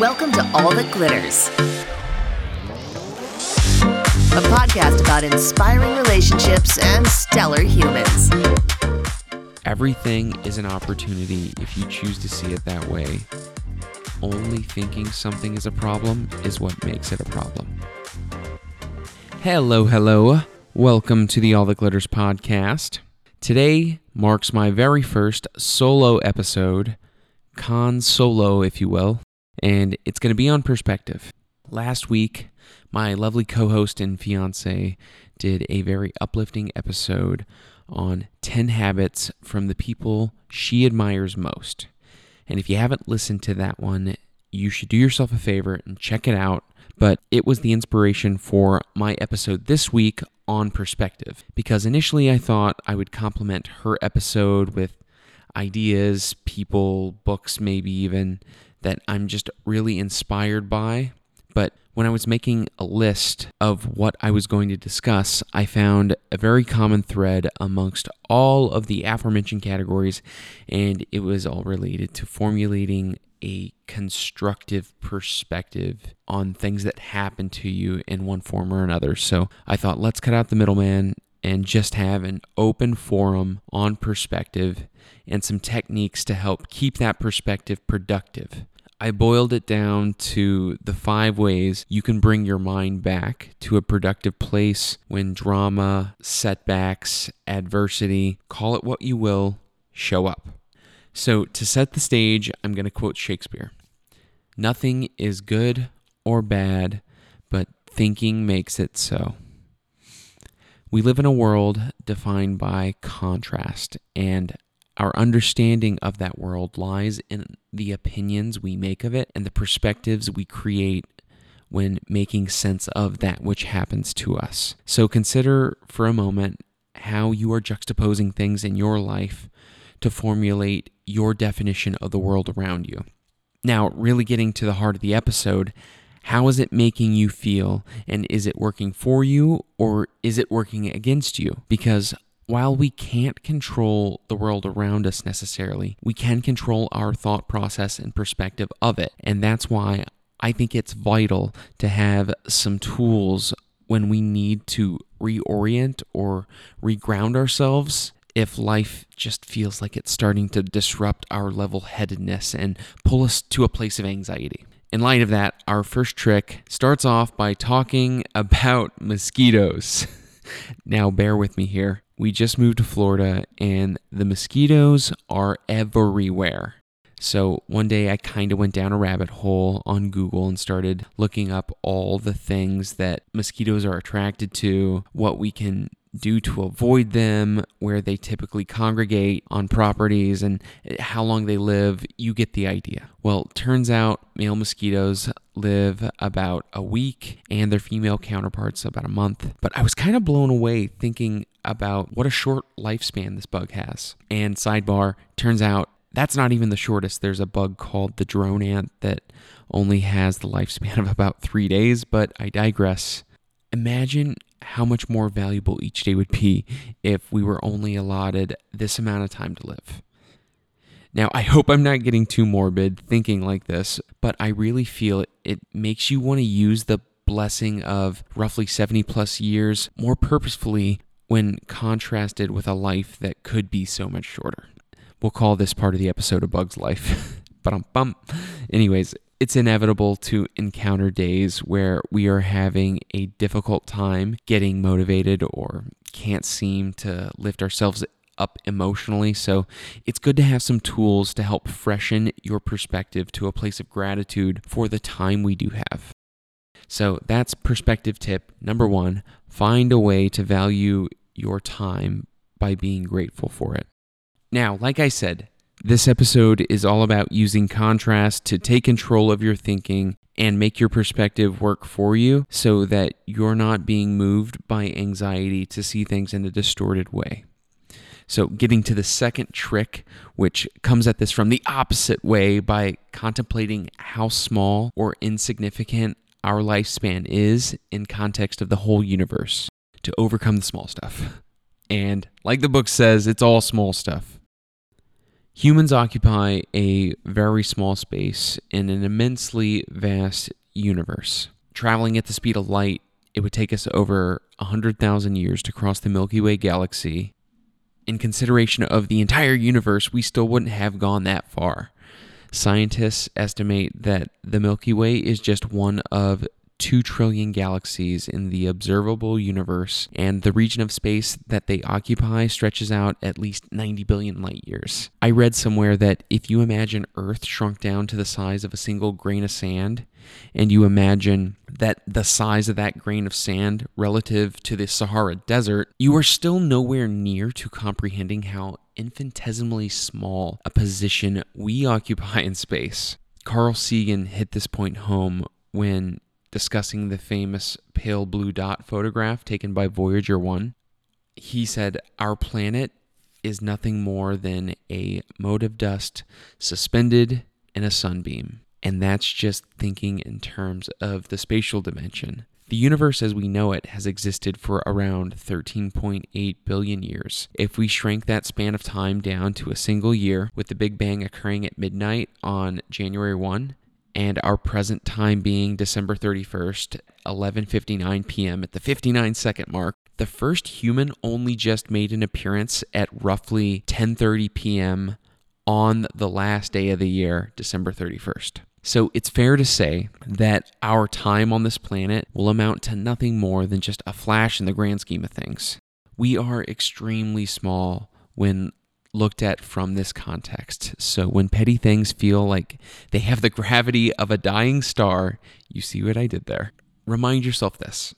Welcome to All That Glitters, a podcast about inspiring relationships and stellar humans. Everything is an opportunity if you choose to see it that way. Only thinking something is a problem is what makes it a problem. Hello, hello. Welcome to the All That Glitters podcast. Today marks my very first solo episode, Han Solo, if you will, and it's going to be on perspective. Last week, my lovely co host and fiance did a very uplifting episode on 10 habits from the people she admires most. And if you haven't listened to that one, you should do yourself a favor and check it out. But it was the inspiration for my episode this week on perspective because initially I thought I would complement her episode with ideas, people, books, maybe even that I'm just really inspired by. But when I was making a list of what I was going to discuss, I found a very common thread amongst all of the aforementioned categories, and it was all related to formulating a constructive perspective on things that happen to you in one form or another. So I thought, let's cut out the middleman and just have an open forum on perspective and some techniques to help keep that perspective productive. I boiled it down to the five ways you can bring your mind back to a productive place when drama, setbacks, adversity, call it what you will, show up. So, to set the stage, I'm going to quote Shakespeare Nothing is good or bad, but thinking makes it so. We live in a world defined by contrast, and our understanding of that world lies in the opinions we make of it and the perspectives we create when making sense of that which happens to us. So consider for a moment how you are juxtaposing things in your life to formulate your definition of the world around you. Now, really getting to the heart of the episode, how is it making you feel? And is it working for you or is it working against you? Because while we can't control the world around us necessarily, we can control our thought process and perspective of it. And that's why I think it's vital to have some tools when we need to reorient or reground ourselves if life just feels like it's starting to disrupt our level headedness and pull us to a place of anxiety. In light of that, our first trick starts off by talking about mosquitoes. now, bear with me here. We just moved to Florida and the mosquitoes are everywhere. So one day I kind of went down a rabbit hole on Google and started looking up all the things that mosquitoes are attracted to, what we can do to avoid them, where they typically congregate on properties, and how long they live. You get the idea. Well, turns out male mosquitoes live about a week and their female counterparts about a month. But I was kind of blown away thinking about what a short lifespan this bug has. And sidebar, turns out that's not even the shortest. There's a bug called the drone ant that only has the lifespan of about three days, but I digress. Imagine how much more valuable each day would be if we were only allotted this amount of time to live. Now, I hope I'm not getting too morbid thinking like this, but I really feel it, makes you want to use the blessing of roughly 70 plus years more purposefully when contrasted with a life that could be so much shorter. We'll call this part of the episode a bug's life. Ba-dum-bum. Anyways, it's inevitable to encounter days where we are having a difficult time getting motivated or can't seem to lift ourselves up emotionally. So it's good to have some tools to help freshen your perspective to a place of gratitude for the time we do have. So that's perspective tip number one find a way to value your time by being grateful for it. Now, like I said, this episode is all about using contrast to take control of your thinking and make your perspective work for you so that you're not being moved by anxiety to see things in a distorted way. So, getting to the second trick, which comes at this from the opposite way by contemplating how small or insignificant our lifespan is in context of the whole universe to overcome the small stuff. And like the book says, it's all small stuff. Humans occupy a very small space in an immensely vast universe. Traveling at the speed of light, it would take us over 100,000 years to cross the Milky Way galaxy. In consideration of the entire universe, we still wouldn't have gone that far. Scientists estimate that the Milky Way is just one of 2 trillion galaxies in the observable universe, and the region of space that they occupy stretches out at least 90 billion light years. I read somewhere that if you imagine Earth shrunk down to the size of a single grain of sand, and you imagine that the size of that grain of sand relative to the Sahara Desert, you are still nowhere near to comprehending how infinitesimally small a position we occupy in space. Carl Sagan hit this point home when discussing the famous pale blue dot photograph taken by Voyager 1. He said, Our planet is nothing more than a mote of dust suspended in a sunbeam. And that's just thinking in terms of the spatial dimension. The universe as we know it has existed for around 13.8 billion years. If we shrank that span of time down to a single year, with the Big Bang occurring at midnight on January 1, and our present time being December 31st, 11:59 p.m. at the 59 second mark. The first human only just made an appearance at roughly 10:30 p.m. on the last day of the year, December 31st. So it's fair to say that our time on this planet will amount to nothing more than just a flash in the grand scheme of things. We are extremely small when looked at from this context. So when petty things feel like they have the gravity of a dying star, you see what I did there. Remind yourself this.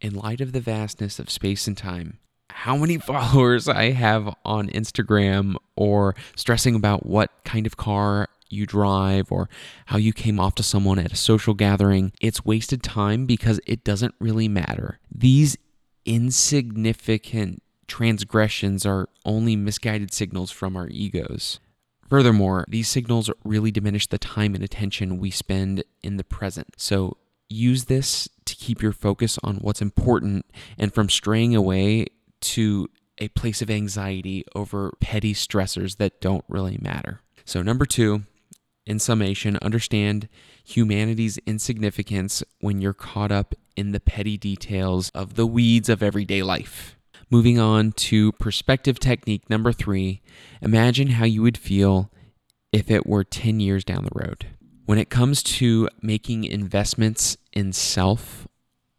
In light of the vastness of space and time, how many followers I have on Instagram or stressing about what kind of car you drive or how you came off to someone at a social gathering, it's wasted time because it doesn't really matter. These insignificant transgressions are only misguided signals from our egos. Furthermore, these signals really diminish the time and attention we spend in the present. So use this to keep your focus on what's important and from straying away to a place of anxiety over petty stressors that don't really matter. So, number two, in summation, understand humanity's insignificance when you're caught up in the petty details of the weeds of everyday life. Moving on to perspective technique number three, imagine how you would feel if it were 10 years down the road. When it comes to making investments in self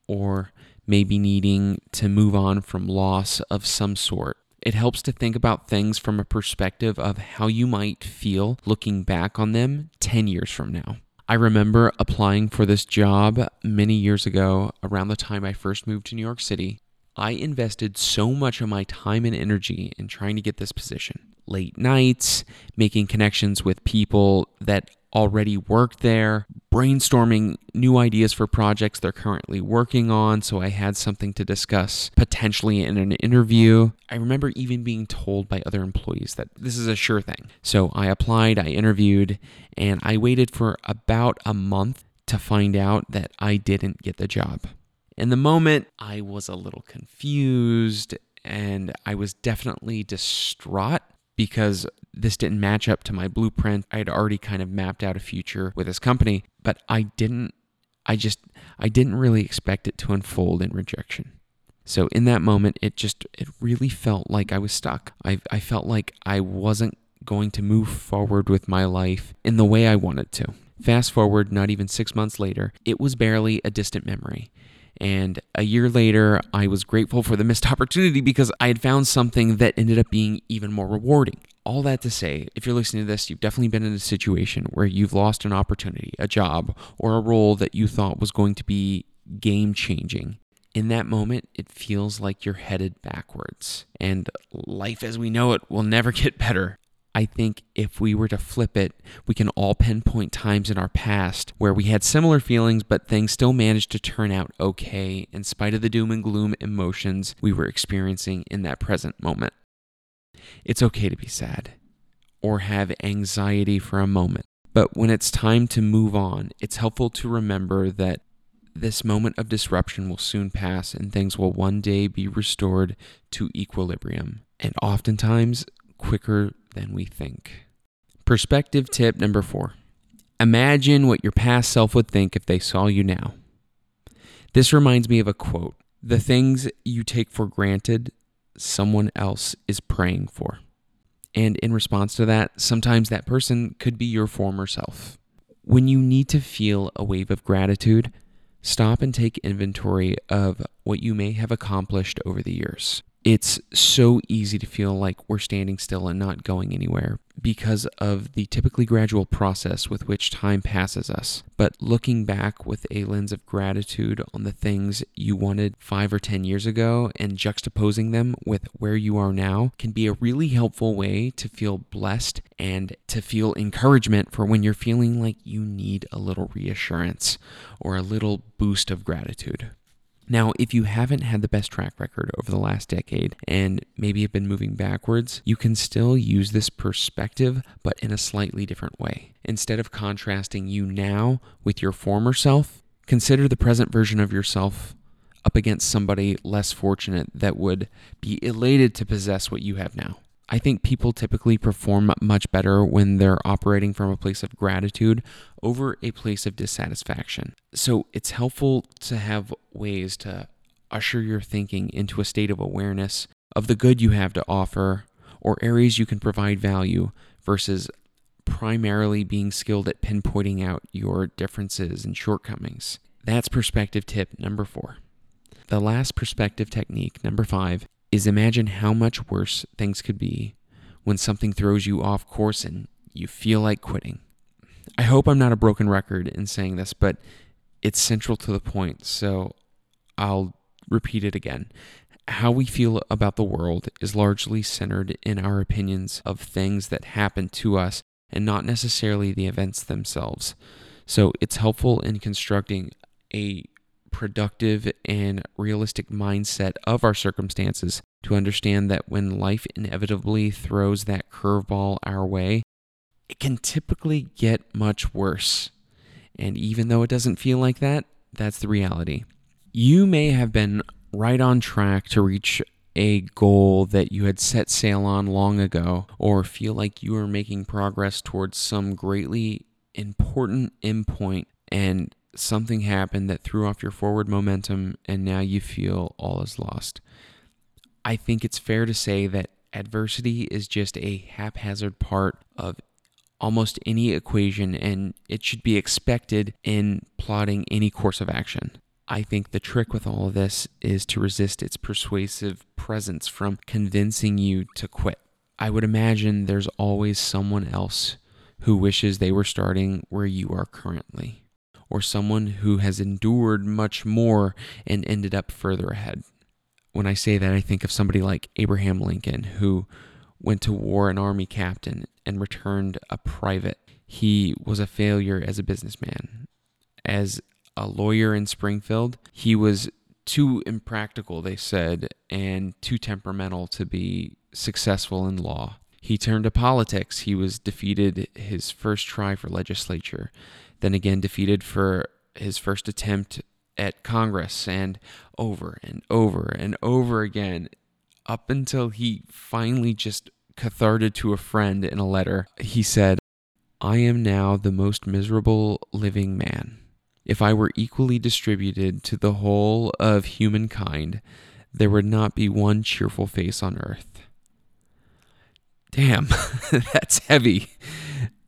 or maybe needing to move on from loss of some sort, it helps to think about things from a perspective of how you might feel looking back on them 10 years from now. I remember applying for this job many years ago, around the time I first moved to New York City. I invested so much of my time and energy in trying to get this position. Late nights, making connections with people that already worked there, brainstorming new ideas for projects they're currently working on. So I had something to discuss potentially in an interview. I remember even being told by other employees that this is a sure thing. So I applied, I interviewed, and I waited for about a month to find out that I didn't get the job. In the moment, I was a little confused and I was definitely distraught because this didn't match up to my blueprint. I had already kind of mapped out a future with this company, but I didn't I just I didn't really expect it to unfold in rejection. So in that moment it just it really felt like I was stuck. I I felt like I wasn't going to move forward with my life in the way I wanted to. Fast forward not even 6 months later, it was barely a distant memory. And a year later, I was grateful for the missed opportunity because I had found something that ended up being even more rewarding. All that to say, if you're listening to this, you've definitely been in a situation where you've lost an opportunity, a job, or a role that you thought was going to be game changing. In that moment, it feels like you're headed backwards, and life as we know it will never get better. I think if we were to flip it, we can all pinpoint times in our past where we had similar feelings, but things still managed to turn out okay in spite of the doom and gloom emotions we were experiencing in that present moment. It's okay to be sad or have anxiety for a moment, but when it's time to move on, it's helpful to remember that this moment of disruption will soon pass and things will one day be restored to equilibrium. And oftentimes, quicker than we think. Perspective tip number four Imagine what your past self would think if they saw you now. This reminds me of a quote The things you take for granted, someone else is praying for. And in response to that, sometimes that person could be your former self. When you need to feel a wave of gratitude, stop and take inventory of what you may have accomplished over the years it's so easy to feel like we're standing still and not going anywhere because of the typically gradual process with which time passes us. But looking back with a lens of gratitude on the things you wanted five or 10 years ago and juxtaposing them with where you are now can be a really helpful way to feel blessed and to feel encouragement for when you're feeling like you need a little reassurance or a little boost of gratitude. Now, if you haven't had the best track record over the last decade and maybe have been moving backwards, you can still use this perspective, but in a slightly different way. Instead of contrasting you now with your former self, consider the present version of yourself up against somebody less fortunate that would be elated to possess what you have now. I think people typically perform much better when they're operating from a place of gratitude over a place of dissatisfaction. So it's helpful to have ways to usher your thinking into a state of awareness of the good you have to offer or areas you can provide value versus primarily being skilled at pinpointing out your differences and shortcomings. That's perspective tip number four. The last perspective technique, number five, is imagine how much worse things could be when something throws you off course and you feel like quitting. I hope I'm not a broken record in saying this, but it's central to the point, so I'll repeat it again. How we feel about the world is largely centered in our opinions of things that happen to us and not necessarily the events themselves. So it's helpful in constructing a productive and realistic mindset of our circumstances to understand that when life inevitably throws that curveball our way, it can typically get much worse. And even though it doesn't feel like that, that's the reality. You may have been right on track to reach a goal that you had set sail on long ago, or feel like you are making progress towards some greatly important endpoint and something happened that threw off your forward momentum and now you feel all is lost. I think it's fair to say that adversity is just a haphazard part of almost any equation and it should be expected in plotting any course of action. I think the trick with all of this is to resist its persuasive presence from convincing you to quit. I would imagine there's always someone else who wishes they were starting where you are currently or someone who has endured much more and ended up further ahead. When I say that, I think of somebody like Abraham Lincoln, who went to war an army captain and returned a private. He was a failure as a businessman. As a lawyer in Springfield, he was too impractical, they said, and too temperamental to be successful in law. He turned to politics. He was defeated his first try for legislature then again defeated for his first attempt at Congress, and over and over and over again, up until he finally just catharted to a friend in a letter. He said, I am now the most miserable living man. If I were equally distributed to the whole of humankind, there would not be one cheerful face on earth. Damn, that's heavy.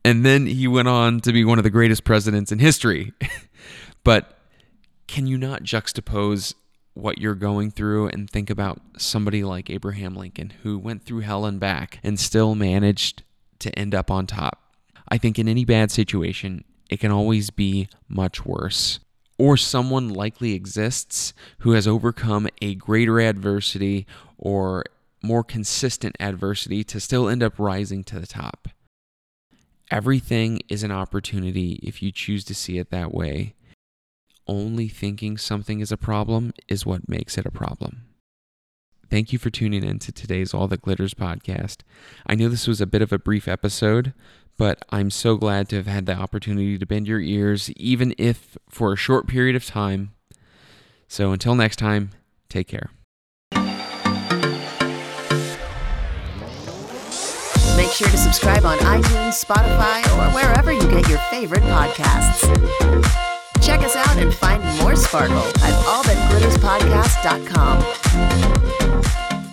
And then he went on to be one of the greatest presidents in history. but can you not juxtapose what you're going through and think about somebody like Abraham Lincoln who went through hell and back and still managed to end up on top? I think in any bad situation, it can always be much worse. Or someone likely exists who has overcome a greater adversity or more consistent adversity to still end up rising to the top. Everything is an opportunity if you choose to see it that way. Only thinking something is a problem is what makes it a problem. Thank you for tuning in to today's All That Glitters podcast. I know this was a bit of a brief episode, but I'm so glad to have had the opportunity to bend your ears, even if for a short period of time. So until next time, take care. Make sure to subscribe on iTunes, Spotify, or wherever you get your favorite podcasts. Check us out and find more sparkle at allthatglitterspodcast.com.